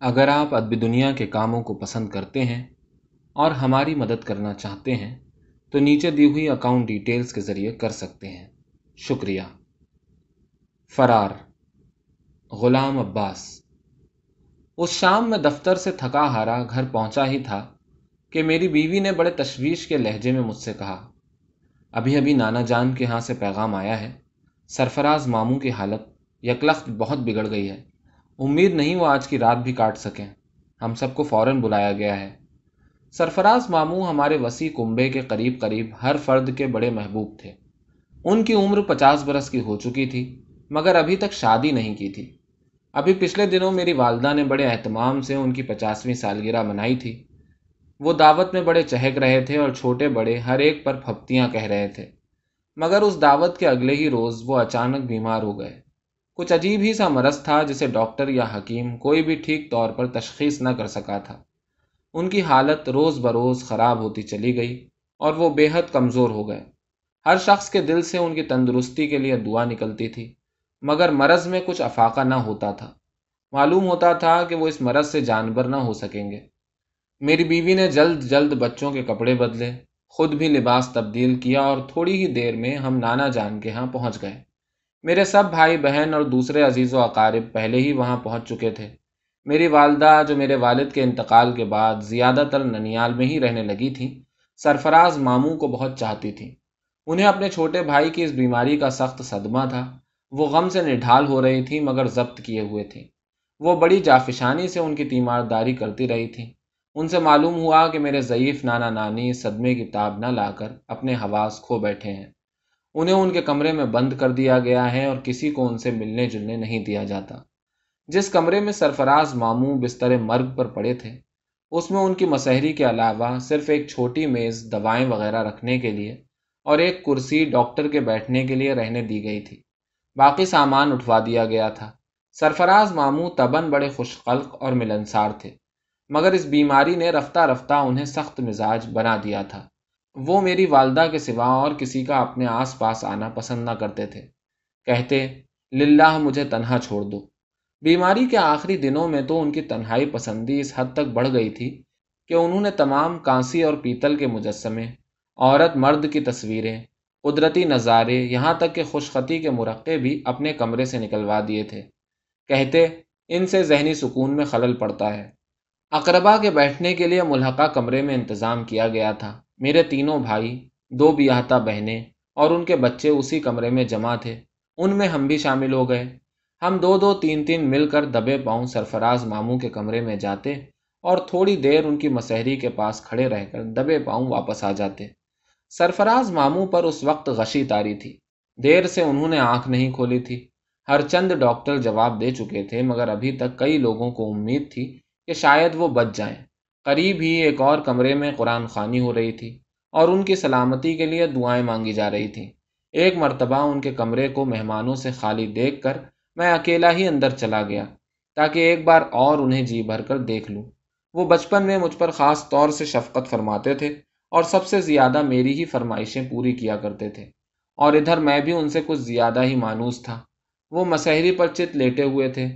اگر آپ ادبی دنیا کے کاموں کو پسند کرتے ہیں اور ہماری مدد کرنا چاہتے ہیں، تو نیچے دی ہوئی اکاؤنٹ ڈیٹیلز کے ذریعے کر سکتے ہیں۔ شکریہ۔ فرار۔ غلام عباس۔ اس شام میں دفتر سے تھکا ہارا گھر پہنچا ہی تھا کہ میری بیوی نے بڑے تشویش کے لہجے میں مجھ سے کہا، ابھی ابھی نانا جان کے ہاں سے پیغام آیا ہے، سرفراز ماموں کی حالت یکلخت بہت بگڑ گئی ہے۔ امید نہیں وہ آج کی رات بھی کاٹ سکیں۔ ہم سب کو فوراً بلایا گیا ہے۔ سرفراز ماموں ہمارے وسیع کنبے کے قریب قریب ہر فرد کے بڑے محبوب تھے۔ ان کی عمر پچاس برس کی ہو چکی تھی، مگر ابھی تک شادی نہیں کی تھی۔ ابھی پچھلے دنوں میری والدہ نے بڑے اہتمام سے ان کی پچاسویں سالگرہ منائی تھی۔ وہ دعوت میں بڑے چہک رہے تھے اور چھوٹے بڑے ہر ایک پر پھپتیاں کہہ رہے تھے۔ مگر اس دعوت کے اگلے ہی روز وہ اچانک بیمار ہو گئے۔ کچھ عجیب ہی سا مرض تھا جسے ڈاکٹر یا حکیم کوئی بھی ٹھیک طور پر تشخیص نہ کر سکا تھا۔ ان کی حالت روز بروز خراب ہوتی چلی گئی اور وہ بے حد کمزور ہو گئے۔ ہر شخص کے دل سے ان کی تندرستی کے لیے دعا نکلتی تھی، مگر مرض میں کچھ افاقہ نہ ہوتا تھا۔ معلوم ہوتا تھا کہ وہ اس مرض سے جانور نہ ہو سکیں گے۔ میری بیوی نے جلد جلد بچوں کے کپڑے بدلے، خود بھی لباس تبدیل کیا اور تھوڑی ہی دیر میں ہم نانا جان کے ہاں پہنچ گئے۔ میرے سب بھائی بہن اور دوسرے عزیز و اقارب پہلے ہی وہاں پہنچ چکے تھے۔ میری والدہ جو میرے والد کے انتقال کے بعد زیادہ تر ننیال میں ہی رہنے لگی تھیں سرفراز ماموں کو بہت چاہتی تھیں انہیں اپنے چھوٹے بھائی کی اس بیماری کا سخت صدمہ تھا۔ وہ غم سے نڈھال ہو رہی تھیں مگر ضبط کیے ہوئے تھیں وہ بڑی جافشانی سے ان کی تیمارداری کرتی رہی تھیں ان سے معلوم ہوا کہ میرے ضعیف نانا نانی صدمے کی تاب نہ لا کر اپنے حواس کھو بیٹھے ہیں۔ انہیں ان کے کمرے میں بند کر دیا گیا ہے اور کسی کو ان سے ملنے جلنے نہیں دیا جاتا۔ جس کمرے میں سرفراز ماموں بستر مرگ پر پڑے تھے، اس میں ان کی مسحری کے علاوہ صرف ایک چھوٹی میز، دوائیں وغیرہ رکھنے کے لیے اور ایک کرسی ڈاکٹر کے بیٹھنے کے لیے رہنے دی گئی تھی۔ باقی سامان اٹھوا دیا گیا تھا۔ سرفراز ماموں تبن بڑے خوش قلق اور ملنسار تھے، مگر اس بیماری نے رفتہ رفتہ انہیں سخت مزاج بنا دیا تھا۔ وہ میری والدہ کے سوا اور کسی کا اپنے آس پاس آنا پسند نہ کرتے تھے۔ کہتے، للہ مجھے تنہا چھوڑ دو۔ بیماری کے آخری دنوں میں تو ان کی تنہائی پسندی اس حد تک بڑھ گئی تھی کہ انہوں نے تمام کانسی اور پیتل کے مجسمے، عورت مرد کی تصویریں، قدرتی نظارے، یہاں تک کہ خوشخطی کے مرقع بھی اپنے کمرے سے نکلوا دیے تھے۔ کہتے، ان سے ذہنی سکون میں خلل پڑتا ہے۔ اقربا کے بیٹھنے کے لیے ملحقہ کمرے میں انتظام کیا گیا تھا۔ میرے تینوں بھائی، دو بیاہتا بہنیں اور ان کے بچے اسی کمرے میں جمع تھے۔ ان میں ہم بھی شامل ہو گئے۔ ہم دو دو تین تین مل کر دبے پاؤں سرفراز ماموں کے کمرے میں جاتے اور تھوڑی دیر ان کی مسحری کے پاس کھڑے رہ کر دبے پاؤں واپس آ جاتے۔ سرفراز ماموں پر اس وقت غشی تاری تھی۔ دیر سے انہوں نے آنکھ نہیں کھولی تھی۔ ہر چند ڈاکٹر جواب دے چکے تھے، مگر ابھی تک کئی لوگوں کو امید تھی کہ شاید وہ بچ جائیں۔ قریب ہی ایک اور کمرے میں قرآن خوانی ہو رہی تھی اور ان کی سلامتی کے لیے دعائیں مانگی جا رہی تھیں۔ ایک مرتبہ ان کے کمرے کو مہمانوں سے خالی دیکھ کر میں اکیلا ہی اندر چلا گیا تاکہ ایک بار اور انہیں جی بھر کر دیکھ لوں۔ وہ بچپن میں مجھ پر خاص طور سے شفقت فرماتے تھے اور سب سے زیادہ میری ہی فرمائشیں پوری کیا کرتے تھے۔ اور ادھر میں بھی ان سے کچھ زیادہ ہی مانوس تھا۔ وہ مسحری پر چت لیٹے ہوئے تھے۔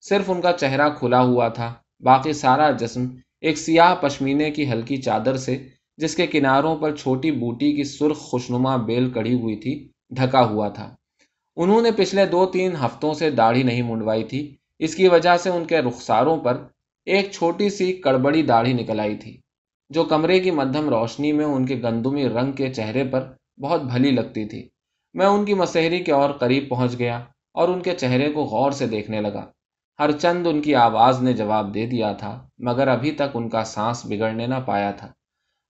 صرف ان کا چہرہ کھلا ہوا تھا۔ باقی سارا جسم ایک سیاہ پشمینے کی ہلکی چادر سے، جس کے کناروں پر چھوٹی بوٹی کی سرخ خوشنما بیل کڑی ہوئی تھی، ڈھکا ہوا تھا۔ انہوں نے پچھلے دو تین ہفتوں سے داڑھی نہیں منڈوائی تھی۔ اس کی وجہ سے ان کے رخساروں پر ایک چھوٹی سی کڑبڑی داڑھی نکل آئی تھی، جو کمرے کی مدھم روشنی میں ان کے گندمی رنگ کے چہرے پر بہت بھلی لگتی تھی۔ میں ان کی مسحری کے اور قریب پہنچ گیا اور ان کے چہرے کو غور سے دیکھنے لگا۔ ہر چند ان کی آواز نے جواب دے دیا تھا، مگر ابھی تک ان کا سانس بگڑنے نہ پایا تھا۔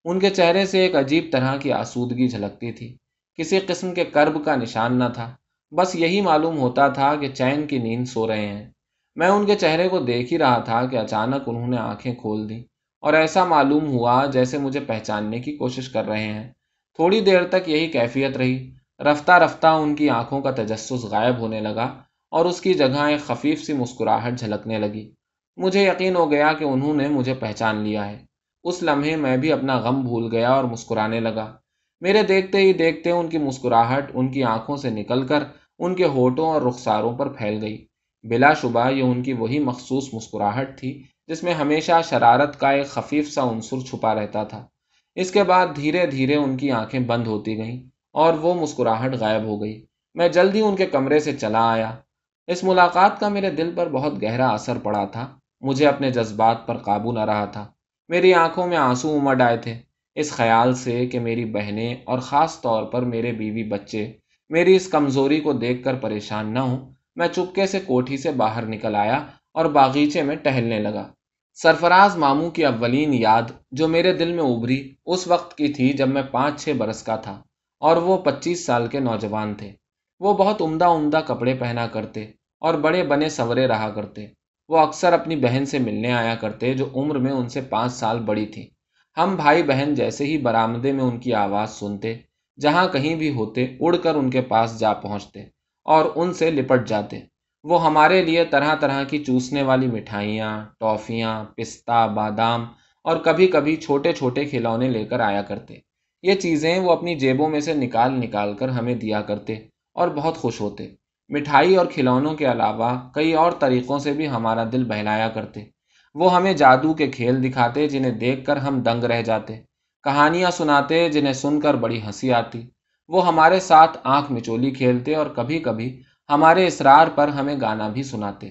ان کے چہرے سے ایک عجیب طرح کی آسودگی جھلکتی تھی۔ کسی قسم کے کرب کا نشان نہ تھا۔ بس یہی معلوم ہوتا تھا کہ چین کی نیند سو رہے ہیں۔ میں ان کے چہرے کو دیکھ ہی رہا تھا کہ اچانک انہوں نے آنکھیں کھول دی اور ایسا معلوم ہوا جیسے مجھے پہچاننے کی کوشش کر رہے ہیں۔ تھوڑی دیر تک یہی کیفیت رہی۔ رفتہ رفتہ ان کی آنکھوں کا تجسس غائب ہونے لگا۔ اور اس کی جگہ ایک خفیف سی مسکراہٹ جھلکنے لگی۔ مجھے یقین ہو گیا کہ انہوں نے مجھے پہچان لیا ہے۔ اس لمحے میں بھی اپنا غم بھول گیا اور مسکرانے لگا۔ میرے دیکھتے ہی دیکھتے ان کی مسکراہٹ ان کی آنکھوں سے نکل کر ان کے ہوٹوں اور رخساروں پر پھیل گئی۔ بلا شبہ یہ ان کی وہی مخصوص مسکراہٹ تھی جس میں ہمیشہ شرارت کا ایک خفیف سا عنصر چھپا رہتا تھا۔ اس کے بعد دھیرے دھیرے ان کی آنکھیں بند ہوتی گئیں اور وہ مسکراہٹ غائب ہو گئی۔ میں جلدی ان کے کمرے سے چلا آیا۔ اس ملاقات کا میرے دل پر بہت گہرا اثر پڑا تھا۔ مجھے اپنے جذبات پر قابو نہ رہا تھا۔ میری آنکھوں میں آنسو امڈ آئے تھے۔ اس خیال سے کہ میری بہنیں اور خاص طور پر میرے بیوی بچے میری اس کمزوری کو دیکھ کر پریشان نہ ہوں، میں چپکے سے کوٹھی سے باہر نکل آیا اور باغیچے میں ٹہلنے لگا۔ سرفراز ماموں کی اولین یاد جو میرے دل میں ابری اس وقت کی تھی جب میں پانچ چھ برس کا تھا اور وہ پچیس سال کے نوجوان تھے۔ وہ بہت عمدہ عمدہ کپڑے پہنا کرتے اور بڑے بنے سورے رہا کرتے۔ وہ اکثر اپنی بہن سے ملنے آیا کرتے جو عمر میں ان سے پانچ سال بڑی تھی۔ ہم بھائی بہن جیسے ہی برآمدے میں ان کی آواز سنتے، جہاں کہیں بھی ہوتے، اڑ کر ان کے پاس جا پہنچتے اور ان سے لپٹ جاتے۔ وہ ہمارے لیے طرح طرح کی چوسنے والی مٹھائیاں، ٹافیاں، پستہ، بادام اور کبھی کبھی چھوٹے چھوٹے کھلونے لے کر آیا کرتے۔ یہ چیزیں وہ اپنی جیبوں میں سے نکال نکال کر ہمیں دیا کرتے۔ اور بہت خوش ہوتے۔ مٹھائی اور کھلونوں کے علاوہ کئی اور طریقوں سے بھی ہمارا دل بہلایا کرتے۔ وہ ہمیں جادو کے کھیل دکھاتے جنہیں دیکھ کر ہم دنگ رہ جاتے۔ کہانیاں سناتے جنہیں سن کر بڑی ہنسی آتی۔ وہ ہمارے ساتھ آنکھ مچولی کھیلتے اور کبھی کبھی ہمارے اصرار پر ہمیں گانا بھی سناتے۔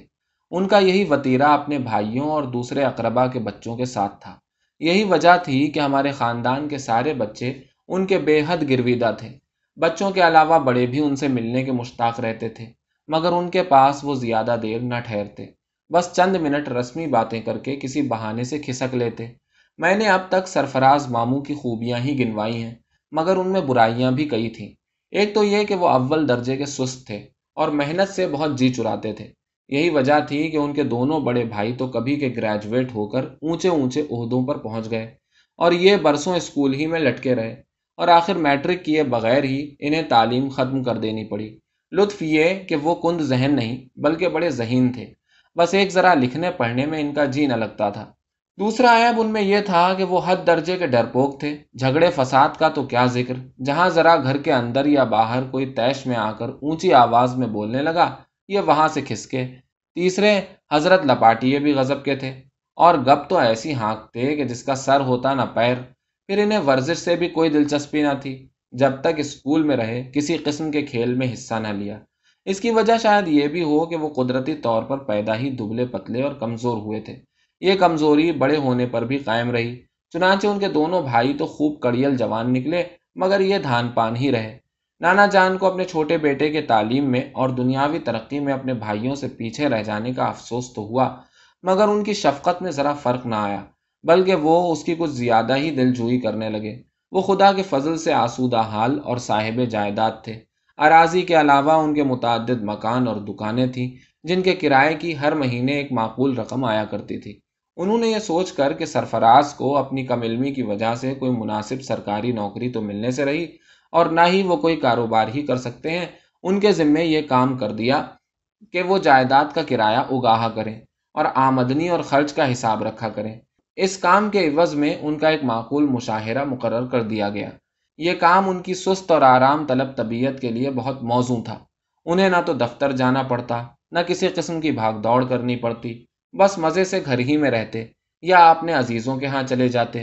ان کا یہی وطیرہ اپنے بھائیوں اور دوسرے اقربا کے بچوں کے ساتھ تھا۔ یہی وجہ تھی کہ ہمارے خاندان کے سارے بچے ان کے بے حد گرویدہ تھے۔ بچوں کے علاوہ بڑے بھی ان سے ملنے کے مشتاق رہتے تھے، مگر ان کے پاس وہ زیادہ دیر نہ ٹھہرتے۔ بس چند منٹ رسمی باتیں کر کے کسی بہانے سے کھسک لیتے۔ میں نے اب تک سرفراز ماموں کی خوبیاں ہی گنوائی ہیں، مگر ان میں برائیاں بھی کئی تھیں۔ ایک تو یہ کہ وہ اول درجے کے سست تھے اور محنت سے بہت جی چراتے تھے۔ یہی وجہ تھی کہ ان کے دونوں بڑے بھائی تو کبھی کے گریجویٹ ہو کر اونچے اونچے عہدوں پر پہنچ گئے اور یہ برسوں اسکول ہی میں لٹکے رہے۔ اور آخر میٹرک کیے بغیر ہی انہیں تعلیم ختم کر دینی پڑی۔ لطف یہ کہ وہ کند ذہن نہیں بلکہ بڑے ذہین تھے۔ بس ایک ذرا لکھنے پڑھنے میں ان کا جی نہ لگتا تھا۔ دوسرا عیب ان میں یہ تھا کہ وہ حد درجے کے ڈرپوک تھے۔ جھگڑے فساد کا تو کیا ذکر؟ جہاں ذرا گھر کے اندر یا باہر کوئی تیش میں آ کر اونچی آواز میں بولنے لگا، یہ وہاں سے کھسکے۔ تیسرے، حضرت لپاٹیے بھی غضب کے تھے۔ اور گپ تو ایسی ہانکتے کہ جس کا سر ہوتا نہ پیر۔ پھر انہیں ورزش سے بھی کوئی دلچسپی نہ تھی۔ جب تک اسکول میں رہے، کسی قسم کے کھیل میں حصہ نہ لیا۔ اس کی وجہ شاید یہ بھی ہو کہ وہ قدرتی طور پر پیدا ہی دبلے پتلے اور کمزور ہوئے تھے۔ یہ کمزوری بڑے ہونے پر بھی قائم رہی۔ چنانچہ ان کے دونوں بھائی تو خوب کڑیل جوان نکلے، مگر یہ دھان پان ہی رہے۔ نانا جان کو اپنے چھوٹے بیٹے کے تعلیم میں اور دنیاوی ترقی میں اپنے بھائیوں سے پیچھے رہ جانے کا افسوس تو ہوا، مگر ان کی شفقت میں ذرا فرق نہ آیا۔ بلکہ وہ اس کی کچھ زیادہ ہی دل جوئی کرنے لگے۔ وہ خدا کے فضل سے آسودہ حال اور صاحب جائیداد تھے۔ اراضی کے علاوہ ان کے متعدد مکان اور دکانیں تھیں، جن کے کرائے کی ہر مہینے ایک معقول رقم آیا کرتی تھی۔ انہوں نے یہ سوچ کر کہ سرفراز کو اپنی کم علمی کی وجہ سے کوئی مناسب سرکاری نوکری تو ملنے سے رہی اور نہ ہی وہ کوئی کاروبار ہی کر سکتے ہیں۔ ان کے ذمے یہ کام کر دیا کہ وہ جائیداد کا کرایہ اگاہا کریں اور آمدنی اور خرچ کا حساب رکھا کریں۔ اس کام کے عوض میں ان کا ایک معقول مشاہرہ مقرر کر دیا گیا۔ یہ کام ان کی سست اور آرام طلب طبیعت کے لیے بہت موزوں تھا۔ انہیں نہ تو دفتر جانا پڑتا، نہ کسی قسم کی بھاگ دوڑ کرنی پڑتی۔ بس مزے سے گھر ہی میں رہتے یا اپنے عزیزوں کے ہاں چلے جاتے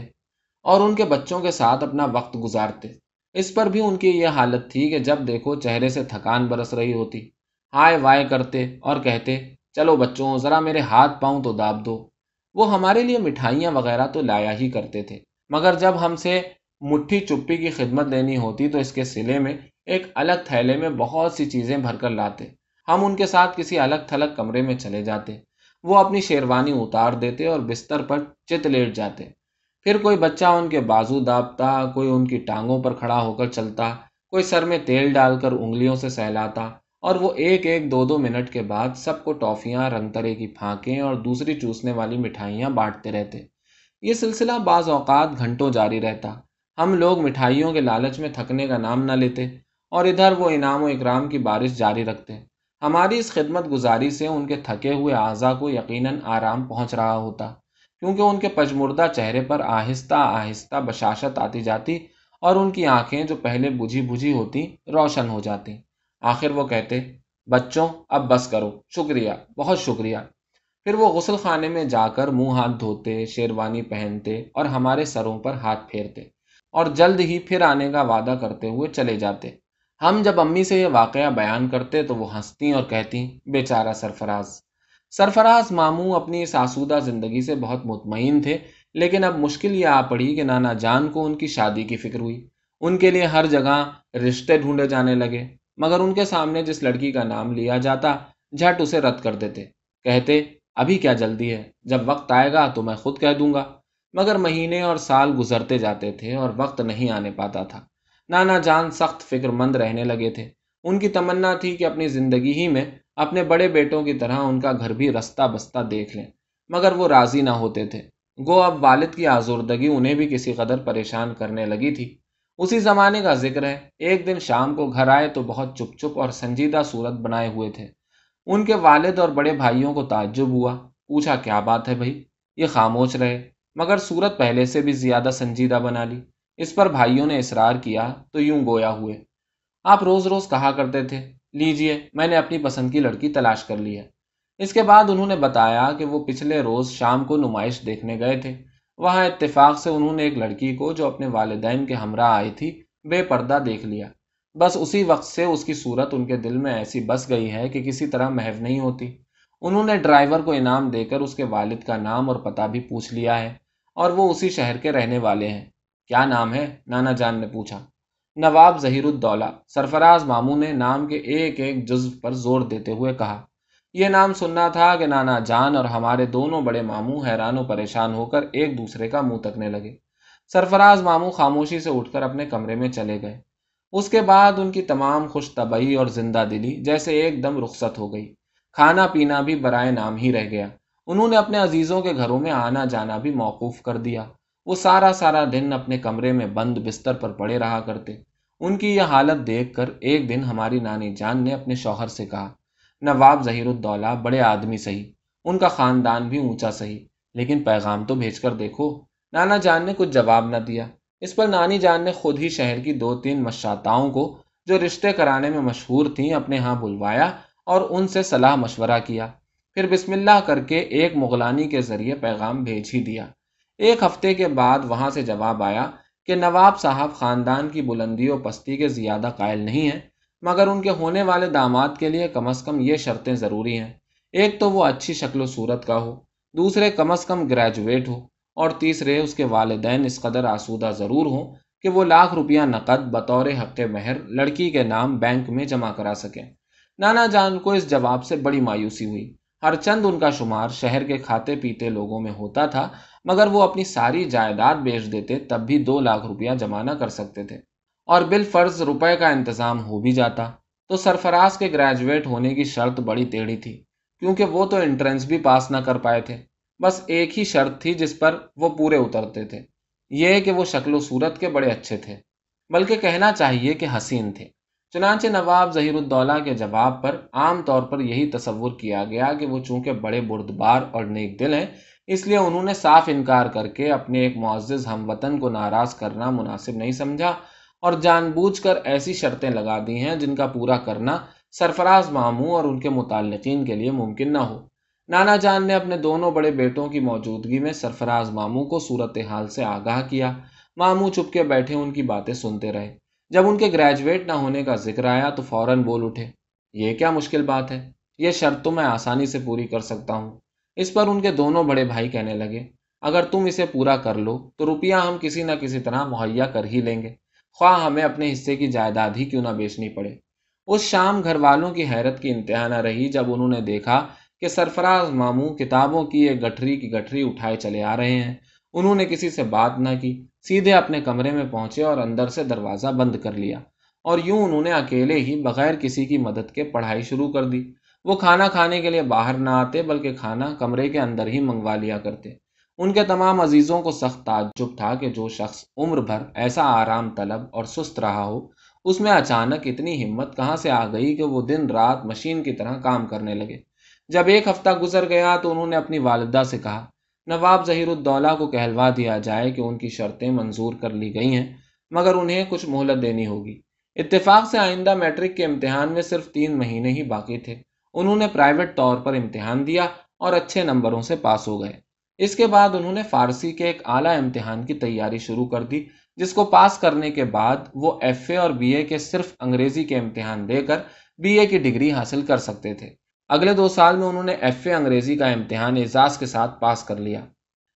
اور ان کے بچوں کے ساتھ اپنا وقت گزارتے۔ اس پر بھی ان کی یہ حالت تھی کہ جب دیکھو چہرے سے تھکان برس رہی ہوتی۔ ہائے وائے کرتے اور کہتے، چلو بچوں، ذرا میرے ہاتھ پاؤں تو داب دو۔ وہ ہمارے لیے مٹھائیاں وغیرہ تو لایا ہی کرتے تھے۔ مگر جب ہم سے مٹھی چپی کی خدمت لینی ہوتی تو اس کے سلے میں ایک الگ تھیلے میں بہت سی چیزیں بھر کر لاتے۔ ہم ان کے ساتھ کسی الگ تھلگ کمرے میں چلے جاتے۔ وہ اپنی شیروانی اتار دیتے اور بستر پر چت لیٹ جاتے۔ پھر کوئی بچہ ان کے بازو دابتا، کوئی ان کی ٹانگوں پر کھڑا ہو کر چلتا، کوئی سر میں تیل ڈال کر انگلیوں سے سہلاتا۔ اور وہ ایک ایک دو دو منٹ کے بعد سب کو ٹافیاں، رنگ طرح کی پھانکیں اور دوسری چوسنے والی مٹھائیاں بانٹتے رہتے۔ یہ سلسلہ بعض اوقات گھنٹوں جاری رہتا۔ ہم لوگ مٹھائیوں کے لالچ میں تھکنے کا نام نہ لیتے اور ادھر وہ انعام و اکرام کی بارش جاری رکھتے۔ ہماری اس خدمت گزاری سے ان کے تھکے ہوئے اعضا کو یقیناً آرام پہنچ رہا ہوتا، کیونکہ ان کے پجمردہ چہرے پر آہستہ آہستہ بشاشت آتی جاتی اور ان کی آنکھیں جو پہلے بجھی بجھی ہوتی روشن ہو جاتی۔ آخر وہ کہتے، بچوں، اب بس کرو، شکریہ، بہت شکریہ. پھر وہ غسل خانے میں جا کر منہ ہاتھ دھوتے، شیروانی پہنتے اور ہمارے سروں پر ہاتھ پھیرتے اور جلد ہی پھر آنے کا وعدہ کرتے ہوئے چلے جاتے۔ ہم جب امی سے یہ واقعہ بیان کرتے تو وہ ہنستی اور کہتی، بیچارہ سرفراز. سرفراز ماموں اپنی اس آسودہ زندگی سے بہت مطمئن تھے، لیکن اب مشکل یہ آ پڑی کہ نانا جان کو ان کی شادی کی فکر ہوئی۔ ان کے لیے ہر جگہ رشتے ڈھونڈے جانے لگے۔ مگر ان کے سامنے جس لڑکی کا نام لیا جاتا، جھٹ اسے رد کر دیتے۔ کہتے، ابھی کیا جلدی ہے؟ جب وقت آئے گا تو میں خود کہہ دوں گا۔ مگر مہینے اور سال گزرتے جاتے تھے اور وقت نہیں آنے پاتا تھا۔ نانا جان سخت فکر مند رہنے لگے تھے۔ ان کی تمنا تھی کہ اپنی زندگی ہی میں اپنے بڑے بیٹوں کی طرح ان کا گھر بھی رستہ بستہ دیکھ لیں۔ مگر وہ راضی نہ ہوتے تھے۔ گو، اب والد کی آزردگی انہیں بھی کسی قدر پریشان کرنے لگی تھی۔ اسی زمانے کا ذکر ہے۔ ایک دن شام کو گھر آئے تو بہت چپ چپ اور سنجیدہ صورت بنائے ہوئے تھے۔ ان کے والد اور بڑے بھائیوں کو تعجب ہوا۔ پوچھا، کیا بات ہے بھائی؟ یہ خاموش رہے۔ مگر صورت پہلے سے بھی زیادہ سنجیدہ بنا لی۔ اس پر بھائیوں نے اصرار کیا تو یوں گویا ہوئے۔ آپ روز روز کہا کرتے تھے، لیجیے، میں نے اپنی پسند کی لڑکی تلاش کر لی ہے۔ اس کے بعد انہوں نے بتایا کہ وہ پچھلے روز شام کو نمائش دیکھنے گئے تھے۔ وہاں اتفاق سے انہوں نے ایک لڑکی کو جو اپنے والدین کے ہمراہ آئی تھی، بے پردہ دیکھ لیا۔ بس اسی وقت سے اس کی صورت ان کے دل میں ایسی بس گئی ہے کہ کسی طرح محو نہیں ہوتی۔ انہوں نے ڈرائیور کو انعام دے کر اس کے والد کا نام اور پتہ بھی پوچھ لیا ہے اور وہ اسی شہر کے رہنے والے ہیں۔ کیا نام ہے؟ نانا جان نے پوچھا۔ نواب ظہیر الدولہ سرفراز ماموں نے نام کے ایک ایک جزو پر زور دیتے ہوئے کہا۔ یہ نام سننا تھا کہ نانا جان اور ہمارے دونوں بڑے ماموں حیران و پریشان ہو کر ایک دوسرے کا منہ تکنے لگے۔ سرفراز ماموں خاموشی سے اٹھ کر اپنے کمرے میں چلے گئے۔ اس کے بعد ان کی تمام خوش طبعی اور زندہ دلی جیسے ایک دم رخصت ہو گئی۔ کھانا پینا بھی برائے نام ہی رہ گیا۔ انہوں نے اپنے عزیزوں کے گھروں میں آنا جانا بھی موقوف کر دیا۔ وہ سارا سارا دن اپنے کمرے میں بند بستر پر پڑے رہا کرتے۔ ان کی یہ حالت دیکھ کر ایک دن ہماری نانی جان نے اپنے شوہر سے کہا نواب ظہیر الدولہ بڑے آدمی صحیح، ان کا خاندان بھی اونچا صحیح، لیکن پیغام تو بھیج کر دیکھو، نانا جان نے کچھ جواب نہ دیا۔ اس پر نانی جان نے خود ہی شہر کی دو تین مشاتاؤں کو، جو رشتے کرانے میں مشہور تھیں، اپنے ہاں بلوایا اور ان سے صلاح مشورہ کیا۔ پھر بسم اللہ کر کے ایک مغلانی کے ذریعے پیغام بھیج ہی دیا۔ ایک ہفتے کے بعد وہاں سے جواب آیا کہ نواب صاحب خاندان کی بلندی و پستی کے زیادہ قائل نہیں ہیں۔ مگر ان کے ہونے والے داماد کے لیے کم از کم یہ شرطیں ضروری ہیں۔ ایک تو وہ اچھی شکل و صورت کا ہو، دوسرے کم از کم گریجویٹ ہو، اور تیسرے اس کے والدین اس قدر آسودہ ضرور ہوں کہ وہ لاکھ روپیہ نقد بطور حق مہر لڑکی کے نام بینک میں جمع کرا سکیں۔ نانا جان کو اس جواب سے بڑی مایوسی ہوئی۔ ہر چند ان کا شمار شہر کے کھاتے پیتے لوگوں میں ہوتا تھا، مگر وہ اپنی ساری جائیداد بیچ دیتے تب بھی دو لاکھ روپیہ جمع نہ کر سکتے تھے۔ اور بال فرض روپے کا انتظام ہو بھی جاتا، تو سرفراز کے گریجویٹ ہونے کی شرط بڑی ٹیڑھی تھی، کیونکہ وہ تو انٹرنس بھی پاس نہ کر پائے تھے۔ بس ایک ہی شرط تھی جس پر وہ پورے اترتے تھے، یہ کہ وہ شکل و صورت کے بڑے اچھے تھے، بلکہ کہنا چاہیے کہ حسین تھے۔ چنانچہ نواب ظہیر الدولہ کے جواب پر عام طور پر یہی تصور کیا گیا کہ وہ چونکہ بڑے بردبار اور نیک دل ہیں، اس لیے انہوں نے صاف انکار کر کے اپنے ایک معزز ہم وطن کو ناراض کرنا مناسب نہیں سمجھا۔ اور جان بوجھ کر ایسی شرطیں لگا دی ہیں جن کا پورا کرنا سرفراز ماموں اور ان کے متعلقین کے لیے ممکن نہ ہو۔ نانا جان نے اپنے دونوں بڑے بیٹوں کی موجودگی میں سرفراز ماموں کو صورت حال سے آگاہ کیا۔ ماموں چپ کے بیٹھے ان کی باتیں سنتے رہے۔ جب ان کے گریجویٹ نہ ہونے کا ذکر آیا تو فوراً بول اٹھے، یہ کیا مشکل بات ہے؟ یہ شرط تو میں آسانی سے پوری کر سکتا ہوں اس پر ان کے دونوں بڑے بھائی کہنے لگے، اگر تم اسے پورا کر لو تو روپیہ ہم کسی نہ کسی طرح مہیا کر ہی لیں گے۔ خواہ ہمیں اپنے حصے کی جائیداد ہی کیوں نہ بیچنی پڑے۔ اس شام گھر والوں کی حیرت کی انتہا نہ رہی جب انہوں نے دیکھا کہ سرفراز ماموں کتابوں کی ایک گٹھری کی گٹھری اٹھائے چلے آ رہے ہیں۔ انہوں نے کسی سے بات نہ کی، سیدھے اپنے کمرے میں پہنچے اور اندر سے دروازہ بند کر لیا۔ اور یوں انہوں نے اکیلے ہی بغیر کسی کی مدد کے پڑھائی شروع کر دی۔ وہ کھانا کھانے کے لیے باہر نہ آتے بلکہ کھانا کمرے کے اندر ہی منگوا لیا کرتے۔ ان کے تمام عزیزوں کو سخت تعجب تھا کہ جو شخص عمر بھر ایسا آرام طلب اور سست رہا ہو، اس میں اچانک اتنی ہمت کہاں سے آ گئی کہ وہ دن رات مشین کی طرح کام کرنے لگے۔ جب ایک ہفتہ گزر گیا تو انہوں نے اپنی والدہ سے کہا، نواب ظہیر الدولہ کو کہلوا دیا جائے کہ ان کی شرطیں منظور کر لی گئی ہیں، مگر انہیں کچھ مہلت دینی ہوگی۔ اتفاق سے آئندہ میٹرک کے امتحان میں صرف تین مہینے ہی باقی تھے۔ انہوں نے پرائیویٹ طور پر امتحان دیا اور اچھے نمبروں سے پاس ہو گئے۔ اس کے بعد انہوں نے فارسی کے ایک اعلیٰ امتحان کی تیاری شروع کر دی، جس کو پاس کرنے کے بعد وہ ایف اے اور بی اے کے صرف انگریزی کے امتحان دے کر بی اے کی ڈگری حاصل کر سکتے تھے۔ اگلے دو سال میں انہوں نے ایف اے انگریزی کا امتحان اعزاز کے ساتھ پاس کر لیا۔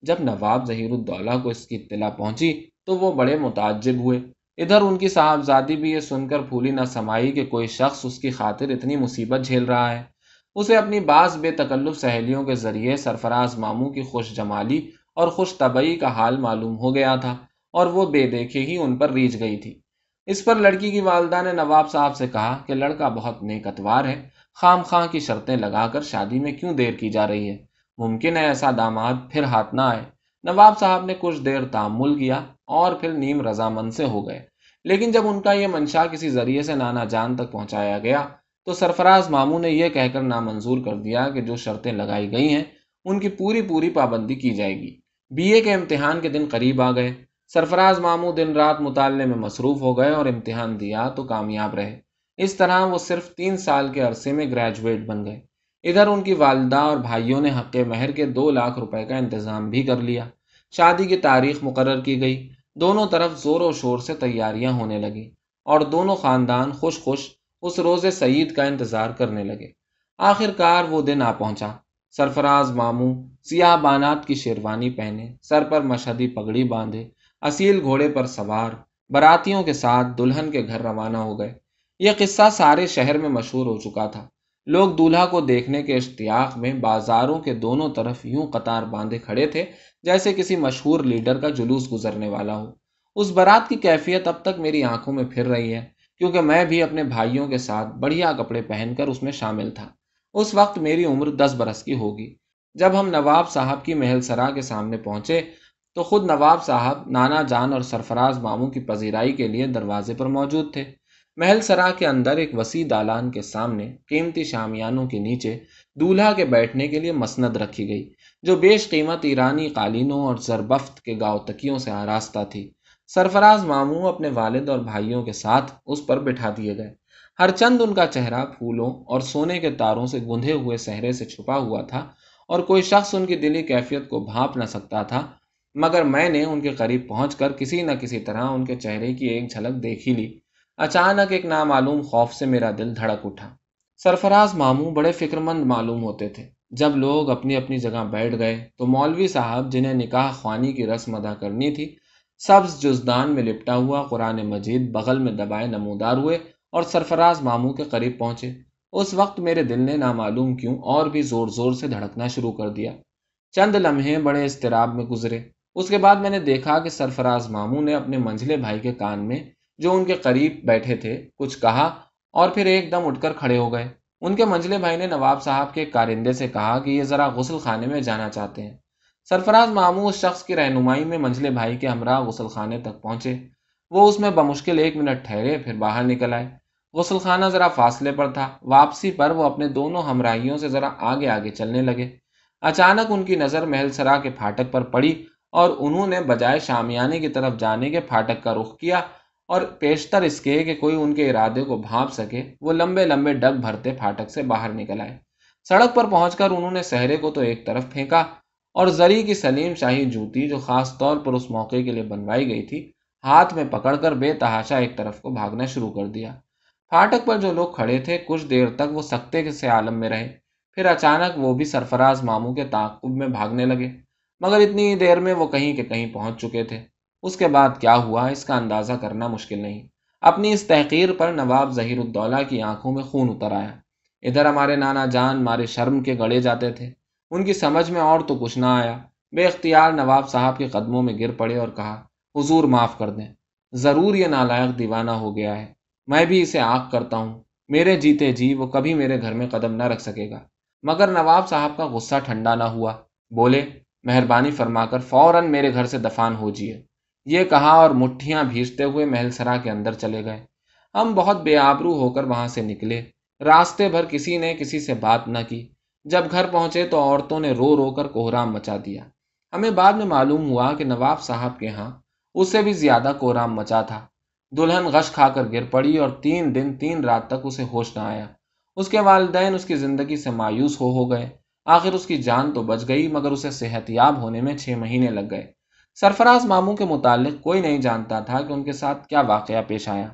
جب نواب ظہیر الدولہ کو اس کی اطلاع پہنچی تو وہ بڑے متعجب ہوئے۔ ادھر ان کی صاحبزادی بھی یہ سن کر پھولی نہ سمائی کہ کوئی شخص اس کی خاطر اتنی مصیبت جھیل رہا ہے۔ اسے اپنی بعض بے تکلف سہیلیوں کے ذریعے سرفراز ماموں کی خوش جمالی اور خوش طبعی کا حال معلوم ہو گیا تھا اور وہ بے دیکھے ہی ان پر ریچھ گئی تھی۔ اس پر لڑکی کی والدہ نے نواب صاحب سے کہا کہ لڑکا بہت نیک اتوار ہے، خام خاں کی شرطیں لگا کر شادی میں کیوں دیر کی جا رہی ہے؟ ممکن ہے ایسا داماد پھر ہاتھ نہ آئے۔ نواب صاحب نے کچھ دیر تعمل کیا اور پھر نیم رضامند سے ہو گئے۔ لیکن جب ان کا یہ منشا کسی ذریعے سے نانا جان تک پہنچایا گیا تو سرفراز ماموں نے یہ کہہ کر نامنظور کر دیا کہ جو شرطیں لگائی گئی ہیں، ان کی پوری پوری پابندی کی جائے گی۔ بی اے کے امتحان کے دن قریب آ گئے۔ سرفراز ماموں دن رات مطالعے میں مصروف ہو گئے اور امتحان دیا تو کامیاب رہے۔ اس طرح وہ صرف تین سال کے عرصے میں گریجویٹ بن گئے۔ ادھر ان کی والدہ اور بھائیوں نے حق مہر کے دو لاکھ روپے کا انتظام بھی کر لیا۔ شادی کی تاریخ مقرر کی گئی۔ دونوں طرف زور و شور سے تیاریاں ہونے لگی اور دونوں خاندان خوش خوش اس روز سعید کا انتظار کرنے لگے۔ آخر کار وہ دن آ پہنچا۔ سرفراز ماموں سیاہ بانات کی شیروانی پہنے، سر پر مشہدی پگڑی باندھے، اصیل گھوڑے پر سوار، براتیوں کے ساتھ دلہن کے گھر روانہ ہو گئے۔ یہ قصہ سارے شہر میں مشہور ہو چکا تھا۔ لوگ دولہا کو دیکھنے کے اشتیاق میں بازاروں کے دونوں طرف یوں قطار باندھے کھڑے تھے جیسے کسی مشہور لیڈر کا جلوس گزرنے والا ہو۔ اس برات کی کیفیت اب تک میری آنکھوں میں پھر رہی ہے۔ کیونکہ میں بھی اپنے بھائیوں کے ساتھ بڑھیا کپڑے پہن کر اس میں شامل تھا۔ اس وقت میری عمر دس برس کی ہوگی۔ جب ہم نواب صاحب کی محل سرا کے سامنے پہنچے تو خود نواب صاحب نانا جان اور سرفراز ماموں کی پذیرائی کے لیے دروازے پر موجود تھے۔ محل سرا کے اندر ایک وسیع دالان کے سامنے قیمتی شامیانوں کے نیچے دولہا کے بیٹھنے کے لیے مسند رکھی گئی، جو بیش قیمت ایرانی قالینوں اور زربفت کے گاؤ تکیوں سے آراستہ تھی۔ سرفراز ماموں اپنے والد اور بھائیوں کے ساتھ اس پر بٹھا دیے گئے۔ ہر چند ان کا چہرہ پھولوں اور سونے کے تاروں سے گندھے ہوئے سہرے سے چھپا ہوا تھا اور کوئی شخص ان کی دلی کیفیت کو بھانپ نہ سکتا تھا، مگر میں نے ان کے قریب پہنچ کر کسی نہ کسی طرح ان کے چہرے کی ایک جھلک دیکھی لی۔ اچانک ایک نامعلوم خوف سے میرا دل دھڑک اٹھا۔ سرفراز ماموں بڑے فکر مند معلوم ہوتے تھے۔ جب لوگ اپنی اپنی جگہ بیٹھ گئے تو مولوی صاحب جنہیں نکاح خوانی کی رسم ادا کرنی تھی سبز جزدان میں لپٹا ہوا قرآن مجید بغل میں دبائے نمودار ہوئے اور سرفراز ماموں کے قریب پہنچے۔ اس وقت میرے دل نے نامعلوم کیوں اور بھی زور زور سے دھڑکنا شروع کر دیا۔ چند لمحے بڑے اضطراب میں گزرے۔ اس کے بعد میں نے دیکھا کہ سرفراز ماموں نے اپنے منجلے بھائی کے کان میں جو ان کے قریب بیٹھے تھے کچھ کہا اور پھر ایک دم اٹھ کر کھڑے ہو گئے۔ ان کے منجلے بھائی نے نواب صاحب کے کارندے سے کہا کہ یہ ذرا غسل خانے میں جانا چاہتے ہیں۔ سرفراز ماموں اس شخص کی رہنمائی میں منجلے بھائی کے ہمراہ غسل خانے تک پہنچے۔ وہ اس میں بمشکل ایک منٹ ٹھہرے، پھر باہر نکل آئے۔ غسل خانہ ذرا فاصلے پر تھا۔ واپسی پر وہ اپنے دونوں ہمراہیوں سے ذرا آگے آگے چلنے لگے۔ اچانک ان کی نظر محل سرا کے پھاٹک پر پڑی اور انہوں نے بجائے شامیانے کی طرف جانے کے پھاٹک کا رخ کیا اور پیشتر اس کے کہ کوئی ان کے ارادے کو بھانپ سکے، وہ لمبے لمبے ڈگ بھرتے پھاٹک سے باہر نکل آئے۔ سڑک پر پہنچ کر انہوں نے سہرے کو تو ایک طرف پھینکا اور زری کی سلیم شاہی جوتی جو خاص طور پر اس موقع کے لیے بنوائی گئی تھی، ہاتھ میں پکڑ کر بے تحاشا ایک طرف کو بھاگنا شروع کر دیا۔ پھاٹک پر جو لوگ کھڑے تھے، کچھ دیر تک وہ سکتے سے عالم میں رہے۔ پھر اچانک وہ بھی سرفراز ماموں کے تعقب میں بھاگنے لگے۔ مگر اتنی دیر میں وہ کہیں کہ کہیں پہنچ چکے تھے۔ اس کے بعد کیا ہوا، اس کا اندازہ کرنا مشکل نہیں۔ اپنی اس تحقیر پر نواب ظہیر الدولہ کی آنکھوں میں خون اتر آیا۔ ادھر ہمارے نانا جان ہمارے شرم کے گڑے جاتے تھے۔ ان کی سمجھ میں اور تو کچھ نہ آیا۔ بے اختیار نواب صاحب کے قدموں میں گر پڑے اور کہا، حضور معاف کر دیں۔ ضرور یہ نالائق دیوانہ ہو گیا ہے۔ میں بھی اسے آنکھ کرتا ہوں۔ میرے جیتے جی وہ کبھی میرے گھر میں قدم نہ رکھ سکے گا۔ مگر نواب صاحب کا غصہ ٹھنڈا نہ ہوا۔ بولے، مہربانی فرما کر فوراً میرے گھر سے دفان ہو جیے۔ یہ کہا اور مٹھیاں بھیجتے ہوئے محل سرا کے اندر چلے گئے۔ ہم بہت بے آبرو ہو کر وہاں سے نکلے۔ راستے بھر کسی نے کسی سے بات نہ کی۔ جب گھر پہنچے تو عورتوں نے رو رو کر کوہرام مچا دیا۔ ہمیں بعد میں معلوم ہوا کہ نواب صاحب کے ہاں اس سے بھی زیادہ کوہرام مچا تھا۔ دلہن غش کھا کر گر پڑی اور تین دن، تین رات تک اسے ہوش نہ آیا۔ اس کے والدین اس کی زندگی سے مایوس ہو ہو گئے۔ آخر اس کی جان تو بچ گئی، مگر اسے صحت یاب ہونے میں چھ مہینے لگ گئے۔ سرفراز ماموں کے متعلق کوئی نہیں جانتا تھا کہ ان کے ساتھ کیا واقعہ پیش آیا۔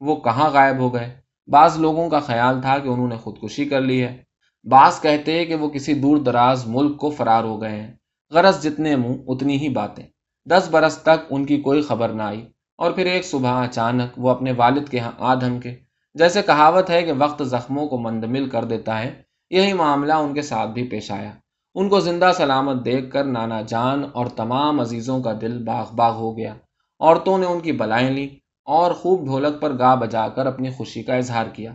وہ کہاں غائب ہو گئے؟ بعض لوگوں کا خیال تھا کہ انہوں نے خودکشی کر لی ہے۔ بعض کہتے کہ وہ کسی دور دراز ملک کو فرار ہو گئے ہیں۔ غرض جتنے منہ اتنی ہی باتیں۔ دس برس تک ان کی کوئی خبر نہ آئی۔ اور پھر ایک صبح اچانک وہ اپنے والد کے ہاں آ دھمکے۔ جیسے کہاوت ہے کہ وقت زخموں کو مندمل کر دیتا ہے، یہی معاملہ ان کے ساتھ بھی پیش آیا۔ ان کو زندہ سلامت دیکھ کر نانا جان اور تمام عزیزوں کا دل باغ باغ ہو گیا۔ عورتوں نے ان کی بلائیں لی اور خوب ڈھولک پر گا بجا کر اپنی خوشی کا اظہار کیا۔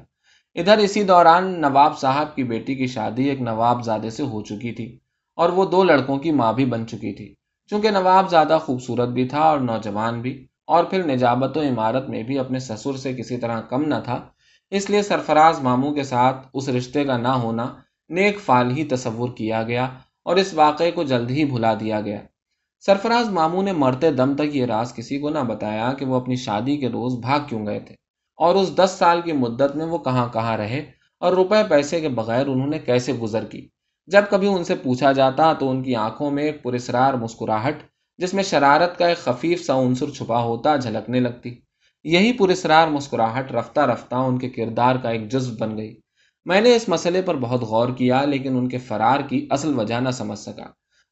ادھر اسی دوران نواب صاحب کی بیٹی کی شادی ایک نواب زادے سے ہو چکی تھی اور وہ دو لڑکوں کی ماں بھی بن چکی تھی۔ چونکہ نواب زیادہ خوبصورت بھی تھا اور نوجوان بھی، اور پھر نجابت و عمارت میں بھی اپنے سسر سے کسی طرح کم نہ تھا، اس لیے سرفراز ماموں کے ساتھ اس رشتے کا نہ ہونا نیک فال ہی تصور کیا گیا اور اس واقعے کو جلد ہی بھلا دیا گیا۔ سرفراز ماموں نے مرتے دم تک یہ راز کسی کو نہ بتایا کہ وہ اپنی شادی کے روز بھاگ کیوں گئے تھے۔ اور اس دس سال کی مدت میں وہ کہاں کہاں رہے اور روپے پیسے کے بغیر انہوں نے کیسے گزر کی؟ جب کبھی ان سے پوچھا جاتا تو ان کی آنکھوں میں ایک پرسرار مسکراہٹ، جس میں شرارت کا ایک خفیف سا عنصر چھپا ہوتا جھلکنے لگتی۔ یہی پرسرار مسکراہٹ، رفتہ رفتہ ان کے کردار کا ایک جزو بن گئی۔ میں نے اس مسئلے پر بہت غور کیا، لیکن ان کے فرار کی اصل وجہ نہ سمجھ سکا۔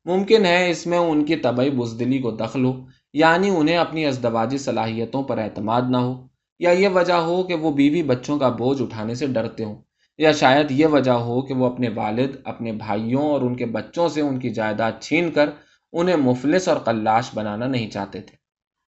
ممکن ہے اس میں ان کی طبعی بزدلی کو دخل ہو یعنی انہیں اپنی ازدواجی صلاحیتوں پر اعتماد نہ ہو۔ یا یہ وجہ ہو کہ وہ بیوی بچوں کا بوجھ اٹھانے سے ڈرتے ہوں، یا شاید یہ وجہ ہو کہ وہ اپنے والد، اپنے بھائیوں اور ان کے بچوں سے ان کی جائیداد چھین کر انہیں مفلس اور قلاش بنانا نہیں چاہتے تھے۔